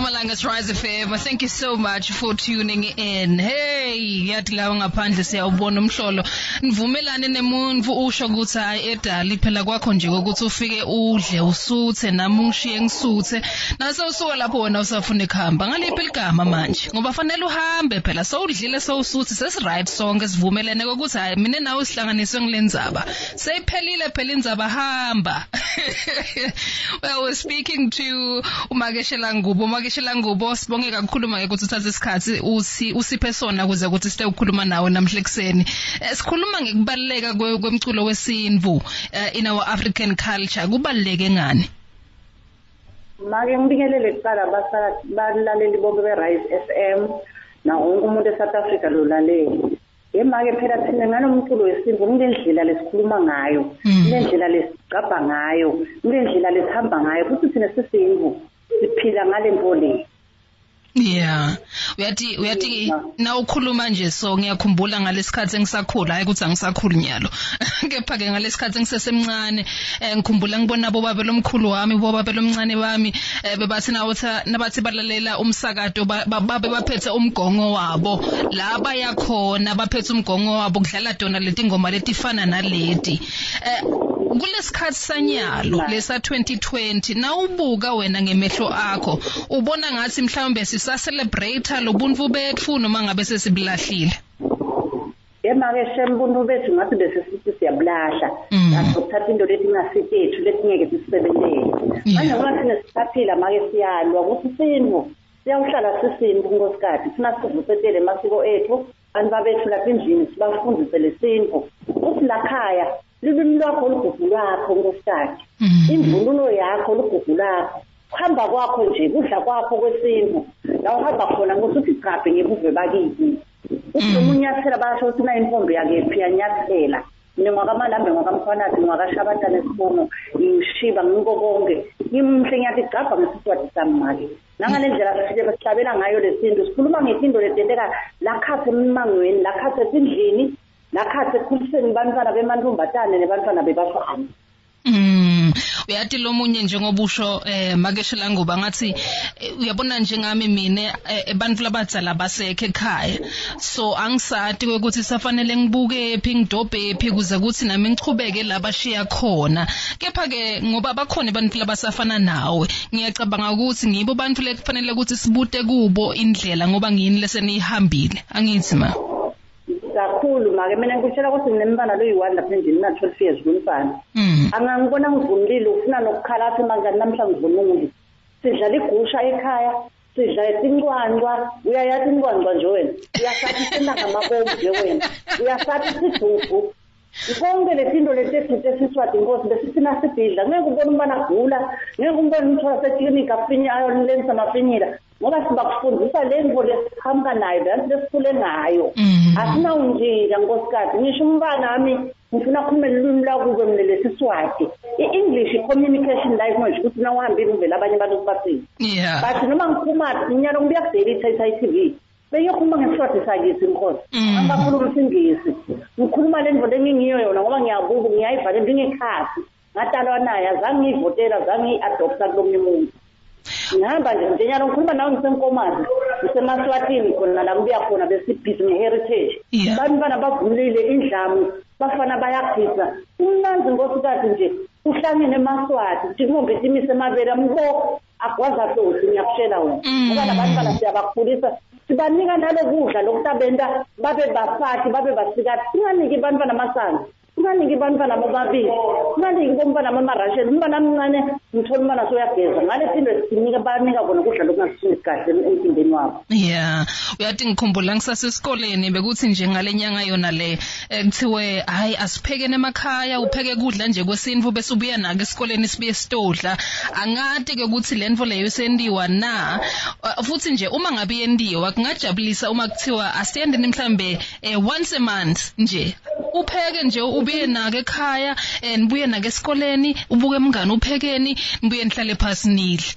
Ukhozi FM. Thank you so much for tuning in. Hey, yathi lawa ngaphandle siyawubona umhlolo. Nivumelane nemuntu usho ukuthi hayi edali phela kwakho nje ukuthi ufike udle usuthe nami ungishiye ngisuthe. Nase usuka lapho wena usafuna ukuhamba. Ngaliphi igama manje? Ngoba fanele uhambe phela. So udlile so usuthi sesi right sonke sivumelene ukuthi hayi mina nawe sihlanganiswe ngilendzaba. Seyiphelile phela indzaba hamba. well, we're speaking to umakeshela ngubo umakeshela ngubo sibonge kakhulu make ukuthi uthathe isikhathi usi usiphe sona ukuze ukuthi site ukukhuluma nawe namhla ekseni Eh, sikhuluma ngekubaleka kwe- kwemculo wesinvu eh, in our African culture. Kubaleke ngani? Make ngibingelele kuqala balaleli bonke be-rise f m nawo wonke umuntu e-south africa lolaleli. Ye-make phela thina nganomculo wesintu kulendlela lesikhuluma ngayo Mm. kulendlela lesigabha ngayo kulendlela lesihamba ngayo futhi thina sisingu siphila ngale le yeah uyathi uyathi na ukhuluma nje so ngiyakhumbula ngalesikhathi engisakhula hayi ukuthi angisakhuli nyalo. Kepha ke ngalesikhathi engisesemncane eh, ngikhumbula ngibona bobabe lomkhulu wami bobabe lomncane wami eh, bebathi nawotha nabathi balalela umsakato ba- ba- babe baphethe umgongo wabo. La bayakhona baphethe umgongo wabo kudlala dona leti ngoma letifana naleti. Eh, kulesikhathi sanyalo lesa 2020 nawubuka wena ngemehlo akho ubona ngathi mhlawumbe sisa celebrate lobuntu bethu noma ngabe sesibulahlile ye-make shembuntu bethu ngathi bese sithi siyabulahla. Mm. asokuthatha into leti ngasikethu letingeke sisebentele Yeah. manje ngoba thina sisaphila make siyalwa ukuthi isintu siyawuhlala sisintu nkosikazi funa sivusetele amasiko ethu abantu babethu lapha endlini sibafundise le sintu ukuthi lakhaya lulwimi lwakho lugugu lwakho nkosikazi Mm. imvunulo yakho lugugu lakho kuhamba kwakho nje kudla kwakho kwesintu. La uhamba khona ngokuthi gabhe ngebuve bakithi uthi noma unyathela basho ukuthi na intombi yakephi yanyathela. Mina ngwakamalambe ngwakamkhwanathi ngwakashabatane sibongo ngishiba ngiko konke ngimhle ngiyathi gabha ngesiswati sami mali nangale ndlela sifike sihlabela ngayo lesintu sikhuluma ngetinto letenteka lakhathe emimangweni lakhathe ezindlini lakhathe ekukhuliseni bantwana bemantombazane nebantwana bebafana. Mm. Uyathi lomunye njengoba usho eh makeshela ngoba ngathi eh, uyabona njengami mina eh, abantu labadzala basekhe ekhaya. So angisati ukuthi safanele ngibuke phi ngidobhe phi kuze kuthi nami ngichubeke la bashiya khona. Kepha ke ngoba bakhona abantu labasafana nawe ngiyacabanga ukuthi ngibo abantu lekufanele ukuthi sibute kubo indlela ngoba ngini lesenihambile angithi ma. Kakhulu make. Mina ngikutshela ukuthi nginemntwana loyi-one lapha endlini na-twelve years kumntwana mm. Angangibona ngivunulile ufuna nokukhala athi mangani namhla ngivunule sidlala igusha ekhaya sidla tincwancwa uyayathi incwancwa nje wena? Uyasathi sinangamabomu nje wena. Uyasathi sidugu konke le tinto leti esithe esiswati inkosi besithina sibhidla ngeke ubone umntwana agula ngeke umbone umthwala seklinika ayolenisa amafinyila. Ngoba sibakufundisa le nto lesihamka nayo lanti lesikhule ngayo Mm. asinawunjinja nkosikazi ngisho umntwana wami ngifuna akhulume lulwimi lwakuzo mina lesiswati i-english i-communication language ukuthi na uhambile uvele abanye abantu kubasini yeah but noma ngiphumathi inyalo ngibuya kudelitha i-tv beyokhuluma ngesiswati sakithi inkosi Mm. angakhuluma isingisi ngikhuluma le ndvo lengingiyo yona ngoba ngiyakubo ngiyayivala ngingekhasi ngatalwa naye azange ngiyivotela azange ngiyi-adopta kulomunye umuntu ngihamba nje njenyalo ngikhuluma nawe ngisenkomazi ngisemaswatini khona la ngibuya khona besibhizi nge-heritage. Yeah. bantwana bavulile indlamu bafana bayagida umnanzi nkosikazi nje uhlangene emaswati nje inkombisa imise emabele mbo agwaza hlosi ngiyakutshela wena. Mm. ngoba labantwana siyabakhulisa sibanika nalo kudla lokutabenta babe bafathi babe basikati singaniki bantwana amasango singaniki bantwana bobabili? Singaniki bomntwana amamarasheli umntwana amncane ngithola umntwana soyageza ngale tinto sinika banika kona kudla lokungasisini kahle emzimbeni wabo. Yeah, uyathi ngikhumbula ngisasesikoleni bekuthi nje ngale nyanga yona le eh, kuthiwe hayi asiphekeni emakhaya upheke kudla nje kwesinfu bese ubuya nako esikoleni sibuye sitodla. Angati ke ukuthi lento leyo sendiwa na? Uh, futhi nje uma ngabe yendiwa kungajabulisa uma kuthiwa asiyendeni mhlambe eh, once a month nje. Upheke nje ubuye nako ekhaya eh, nibuye nako esikoleni ubuke mngani uphekeni nibuye nihlale phasi nidle.